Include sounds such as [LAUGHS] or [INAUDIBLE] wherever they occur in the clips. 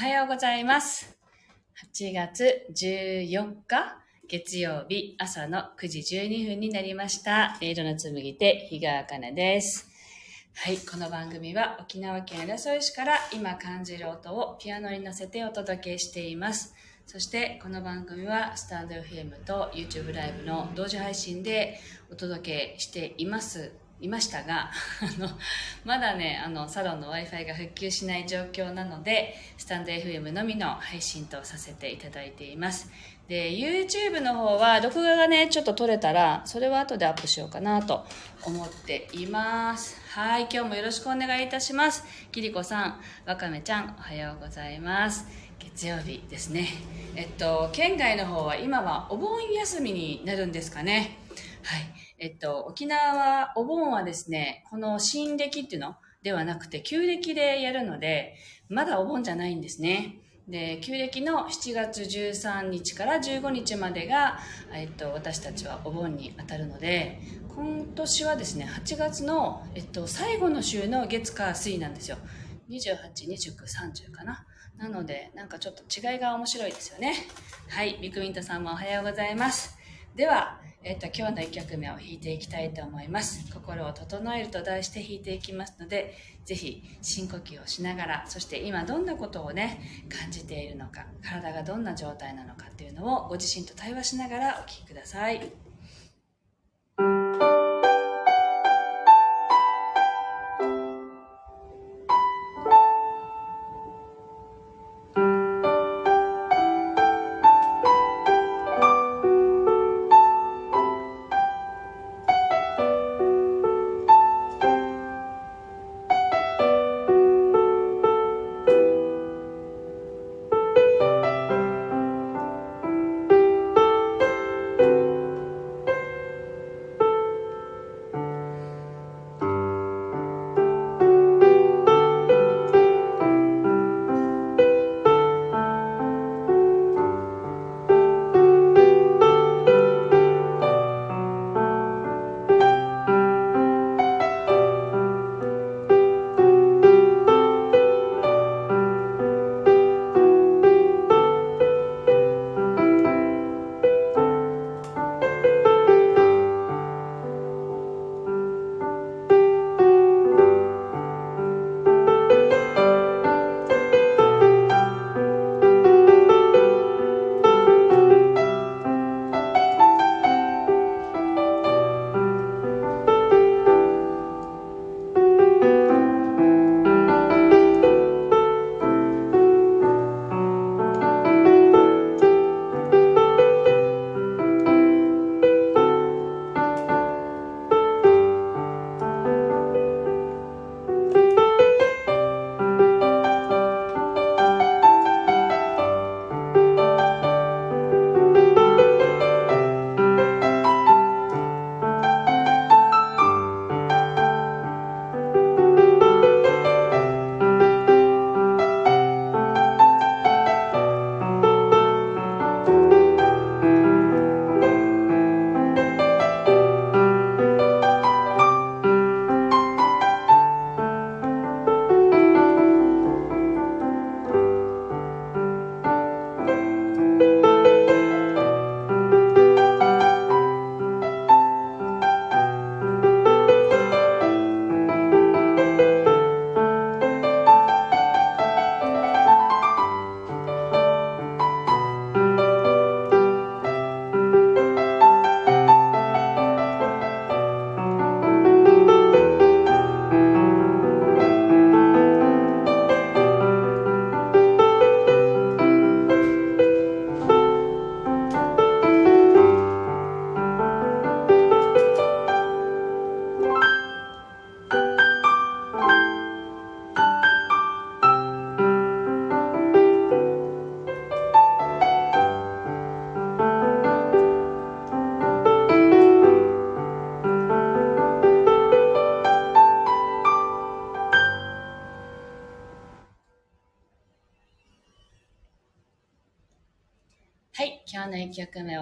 はようございます。8月14日月曜日朝の9時12分になりました。音色の紡手、日川茜です。はい、この番組は沖縄県浦添市から今感じる音をピアノに乗せてお届けしています。そしてこの番組はスタンド FM と YouTube ライブの同時配信でお届けしています。いましたが、[LAUGHS] あの、まだね、あの、サロンの Wi-Fi が復旧しない状況なので、スタンド FM のみの配信とさせていただいています。で、YouTube の方は、録画がね、ちょっと撮れたら、それは後でアップしようかなと思っています。はい、今日もよろしくお願いいたします。きりこさん、わかめちゃん、おはようございます。月曜日ですね。えっと、県外の方は今はお盆休みになるんですかね。はい。えっと、沖縄は、お盆はですね、この新暦っていうの？ではなくて、旧暦でやるので、まだお盆じゃないんですね。で、旧暦の7月13日から15日までが、えっと、私たちはお盆に当たるので、今年はですね、8月の、えっと、最後の週の月火水なんですよ。28、29、30かな。なので、なんかちょっと違いが面白いですよね。はい、ビクミントさんもおはようございます。では、えっと、今日の1曲目を弾いていきたいと思います。心を整えると題して弾いていきますので、ぜひ深呼吸をしながら、そして今どんなことをね、感じているのか、体がどんな状態なのかっていうのをご自身と対話しながらお聴きくださ。い、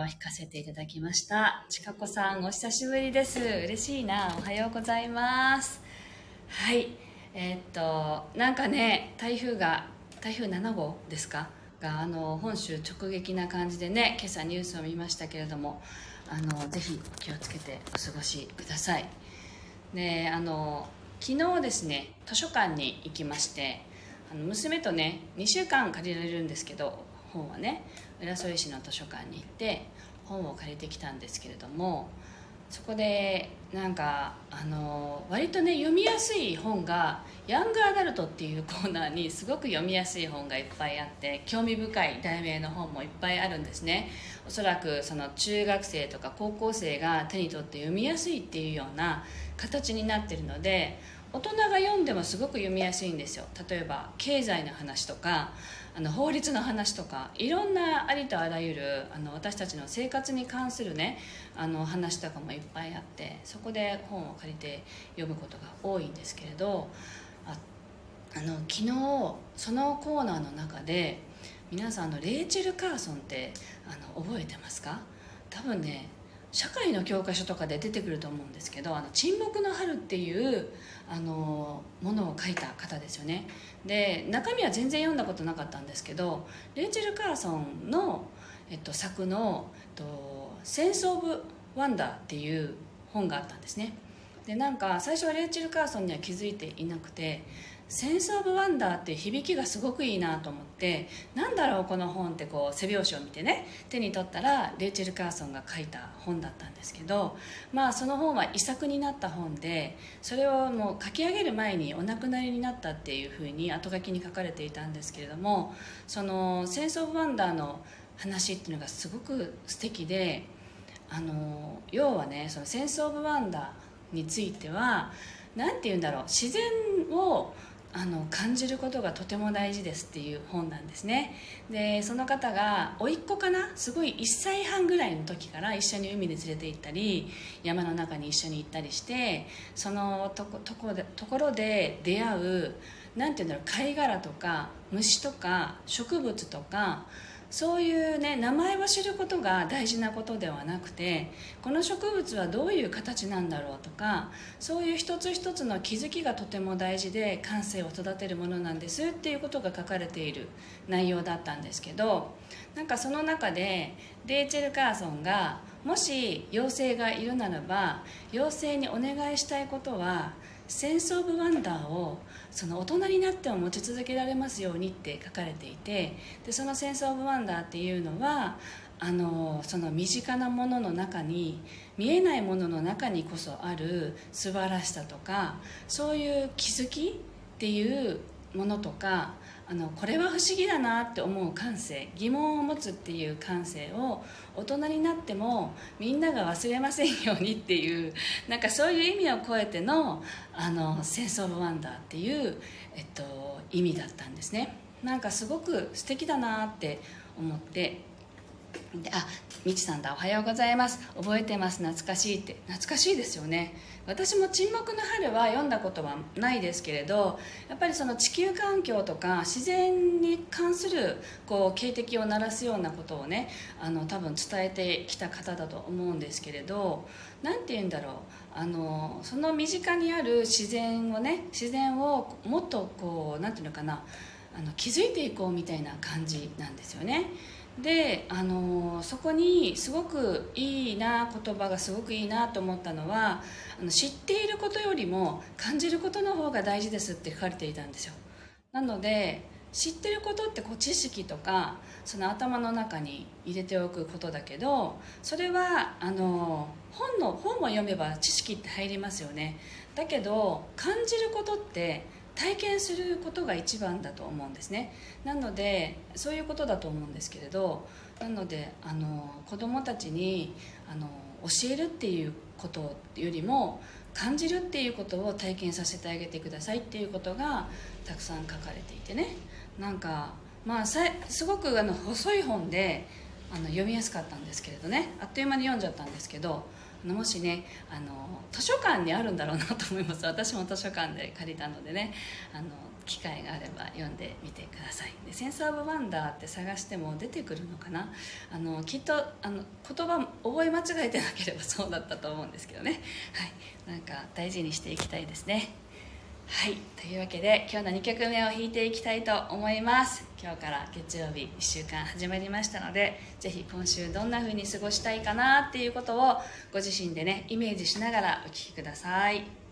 弾かせていただきました。ちかこさん、お久しぶりです。嬉しいな。おはようございます。はい、えーっと、なんかね、台風が台風7号ですか？があの本州直撃な感じでね今朝ニュースを見ましたけれどもあのぜひ気をつけてお過ごしくださいであの昨日ですね図書館に行きましてあの娘とね2週間借りられるんですけど本はね浦添市の図書館に行って本を借りてきたんですけれどもそこでなんかあの割とね読みやすい本がヤングアダルトっていうコーナーにすごく読みやすい本がいっぱいあって興味深い題名の本もいっぱいあるんですね。おそらくその中学生とか高校生が手に取って読みやすいっていうような形になってるので大人が読んでもすごく読みやすいんですよ。例えば経済の話とかあの法律の話とかいろんなありとあらゆるあの私たちの生活に関するねあの話とかもいっぱいあってそこで本を借りて読むことが多いんですけれどああの昨日そのコーナーの中で皆さんのレイチェル・カーソンってあの覚えてますか？多分ね社会の教科書とかで出てくると思うんですけど「あの沈黙の春」っていうあのものを書いた方ですよね。で中身は全然読んだことなかったんですけどレイチェル・カーソンの、えっと、作の、えっと「センス・オブ・ワンダー」っていう本があったんですね。でなんか最初はレイチェル・カーソンには気づいていなくてセンス・オブ・ワンダーって響きがすごくいいなと思ってなんだろうこの本ってこう背表紙を見てね手に取ったらレイチェル・カーソンが書いた本だったんですけどまあその本は遺作になった本でそれをもう書き上げる前にお亡くなりになったっていうふうに後書きに書かれていたんですけれどもそのセンス・オブ・ワンダーの話っていうのがすごく素敵であの要はねそのセンス・オブ・ワンダーについては何て言うんだろう自然をあの感じることがとても大事ですっていう本なんですね。でその方が甥っ子かな？すごい1歳半ぐらいの時から一緒に海に連れて行ったり山の中に一緒に行ったりしてそのとことこところで出会う何て言うんだろう貝殻とか虫とか植物とかそういうね名前を知ることが大事なことではなくてこの植物はどういう形なんだろうとかそういう一つ一つの気づきがとても大事で感性を育てるものなんですっていうことが書かれている内容だったんですけどなんかその中でレイチェル・カーソンがもし妖精がいるならば妖精にお願いしたいことはセンス・オブ・ワンダーをその大人になっても持ち続けられますようにって書かれていてでそのセンス・オブ・ワンダーっていうのはあのその身近なものの中に見えないものの中にこそある素晴らしさとかそういう気づきっていうものとかあのこれは不思議だなって思う感性疑問を持つっていう感性を大人になってもみんなが忘れませんようにっていうなんかそういう意味を超えての「あのセンス・オブ・ワンダー」っていう、えっと、意味だったんですね。なんかすごく素敵だなって思って。であみちさんだおはようございます。覚えてます。懐かしいって。懐かしいですよね。私も「沈黙の春」は読んだことはないですけれどやっぱりその地球環境とか自然に関するこう警笛を鳴らすようなことをねあの多分伝えてきた方だと思うんですけれど何て言うんだろう。あのその身近にある自然をね自然をもっとこう何て言うのかな。あの気づいていこうみたいな感じなんですよね。であのそこにすごくいいな言葉がすごくいいなと思ったのはあの知っていることよりも感じることの方が大事ですって書かれていたんですよ。なので知ってることってこう知識とかその頭の中に入れておくことだけどそれはあの本の本を読めば知識って入りますよね。だけど感じることって体験することが一番だと思うんですね。なのでそういうことだと思うんですけれどなのであの子どもたちにあの教えるっていうことよりも感じるっていうことを体験させてあげてくださいっていうことがたくさん書かれていてね。なんかまあすごくあの細い本であの読みやすかったんですけれどね。あっという間に読んじゃったんですけどもしねあの図書館にあるんだろうなと思います。[LAUGHS] 私も図書館で借りたのでねあの機会があれば読んでみてください。で「センス・オブ・ワンダー」って探しても出てくるのかな？あのきっとあの言葉覚え間違えてなければそうだったと思うんですけどね。はい。なんか大事にしていきたいですね。はいというわけで今日の2曲目を弾いていきたいと思います。今日から月曜日1週間始まりましたのでぜひ今週どんな風に過ごしたいかなっていうことをご自身でねイメージしながらお聴きください。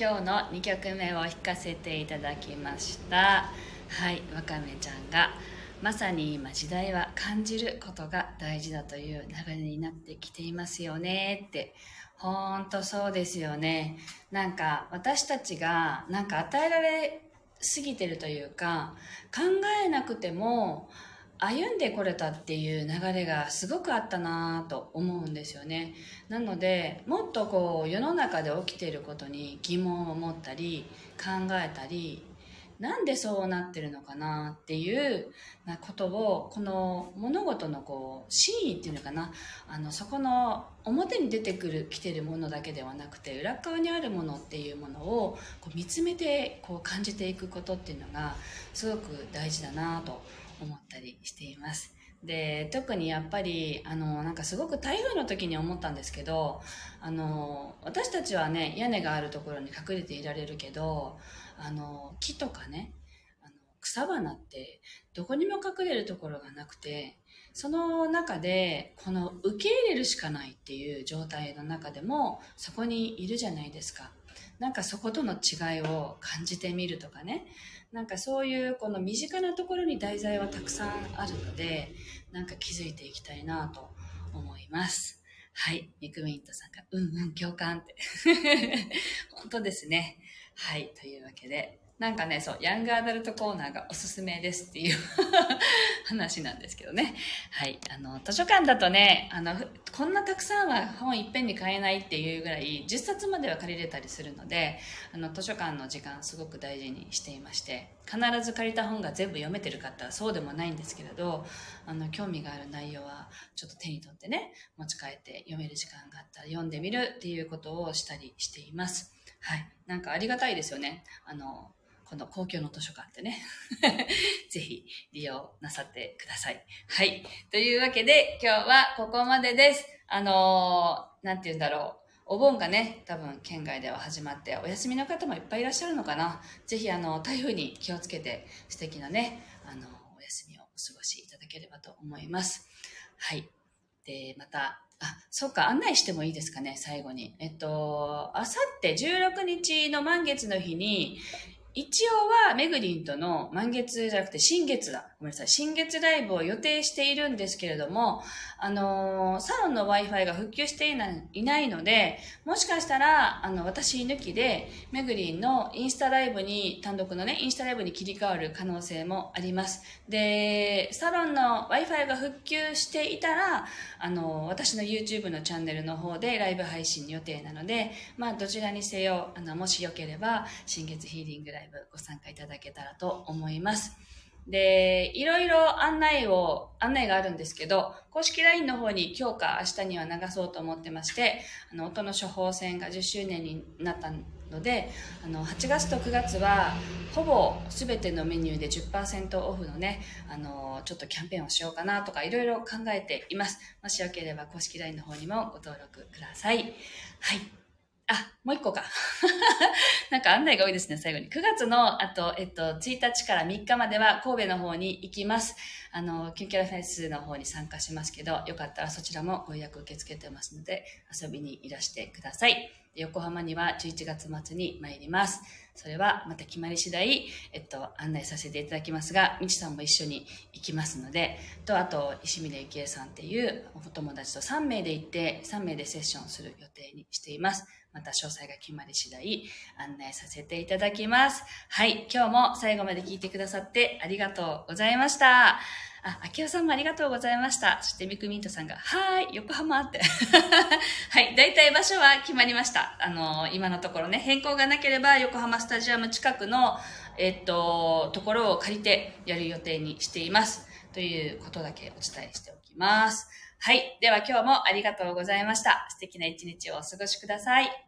今日の2曲目を弾かせていただきました。はいわかめちゃんがまさに今時代は感じることが大事だという流れになってきていますよね。ってほんとそうですよね。なんか私たちがなんか与えられすぎてるというか考えなくても歩んでこれたっていう流れがすごくあったなと思うんですよね。なのでもっとこう世の中で起きていることに疑問を持ったり考えたりなんでそうなってるのかなっていうことをこの物事のこう真意っていうのかな。あのそこの表に出てくる来てるものだけではなくて裏側にあるものっていうものをこう見つめてこう感じていくことっていうのがすごく大事だなと思ったりしています。で特にやっぱりあのなんかすごく台風の時に思ったんですけどあの私たちはね屋根があるところに隠れていられるけどあの木とかねあの草花ってどこにも隠れるところがなくてその中でこの受け入れるしかないっていう状態の中でもそこにいるじゃないですかなんかそことの違いを感じてみるとかね。なんかそういうこの身近なところに題材はたくさんあるのでなんか気づいていきたいなと思います。はい。ミクミントさんがうんうん共感って。[LAUGHS] 本当ですね。はい。というわけで。なんかね、そう、ヤングアダルトコーナーがおすすめですっていう [LAUGHS] 話なんですけどね。はい。あの、図書館だとね、あの、こんなたくさんは本いっぺんに買えないっていうぐらい、10冊までは借りれたりするので、あの、図書館の時間すごく大事にしていまして、必ず借りた本が全部読めてる方はそうでもないんですけれど、あの、興味がある内容はちょっと手に取ってね、持ち帰って読める時間があったら読んでみるっていうことをしたりしています。はい。なんかありがたいですよね。あの、この公共の図書館ってね、[LAUGHS] ぜひ利用なさってください。はい。というわけで、今日はここまでです。あのー、なんて言うんだろう。お盆がね、多分県外では始まって、お休みの方もいっぱいいらっしゃるのかな。ぜひ、あの、台風に気をつけて、素敵なね、あの、お休みをお過ごしいただければと思います。はい。で、また、あ、そうか、案内してもいいですかね、最後に。えっと、あさって16日の満月の日に、一応はめぐりんとの満月じゃなくて新月だ。ごめんなさい。新月ライブを予定しているんですけれども、あのー、サロンの Wi-Fi が復旧していないいないので、もしかしたら、あの、私抜きで、めぐりんのインスタライブに、単独のね、インスタライブに切り替わる可能性もあります。で、サロンの Wi-Fi が復旧していたら、あの、私の YouTube のチャンネルの方でライブ配信予定なので、まあ、どちらにせよ、あの、もしよければ、新月ヒーリングライブライブご参加いただけたらと思います。で、いろいろ案内を、案内があるんですけど、公式 LINE の方に今日か明日には流そうと思ってまして、あの、音の処方箋が10周年になったので、あの、8月と9月は、ほぼ全てのメニューで10%オフのね、あの、ちょっとキャンペーンをしようかなとか、いろいろ考えています。もしよければ公式 LINE の方にもご登録ください。はい。あ、もう一個か。[LAUGHS] なんか案内が多いですね、最後に。9月の、あと、えっと、1日から3日までは神戸の方に行きます。あの、キュンキャラフェスの方に参加しますけど、よかったらそちらもご予約受け付けてますので、遊びにいらしてください。横浜には11月末に参ります。それはまた決まり次第、えっと、案内させていただきますが、みちさんも一緒に行きますので、と、あと、石峰幸恵さんっていうお友達と3名で行って、3名でセッションする予定にしています。また詳細が決まり次第案内させていただきます。はい、今日も最後まで聞いてくださってありがとうございました。あ、秋代さんもありがとうございました。そしてミクミントさんが、はーい、横浜って。[LAUGHS] はい、大体場所は決まりました。あの、今のところね、変更がなければ横浜スタジアム近くの、えっと、ところを借りてやる予定にしています。ということだけお伝えしておきます。はい。では今日もありがとうございました。素敵な一日をお過ごしください。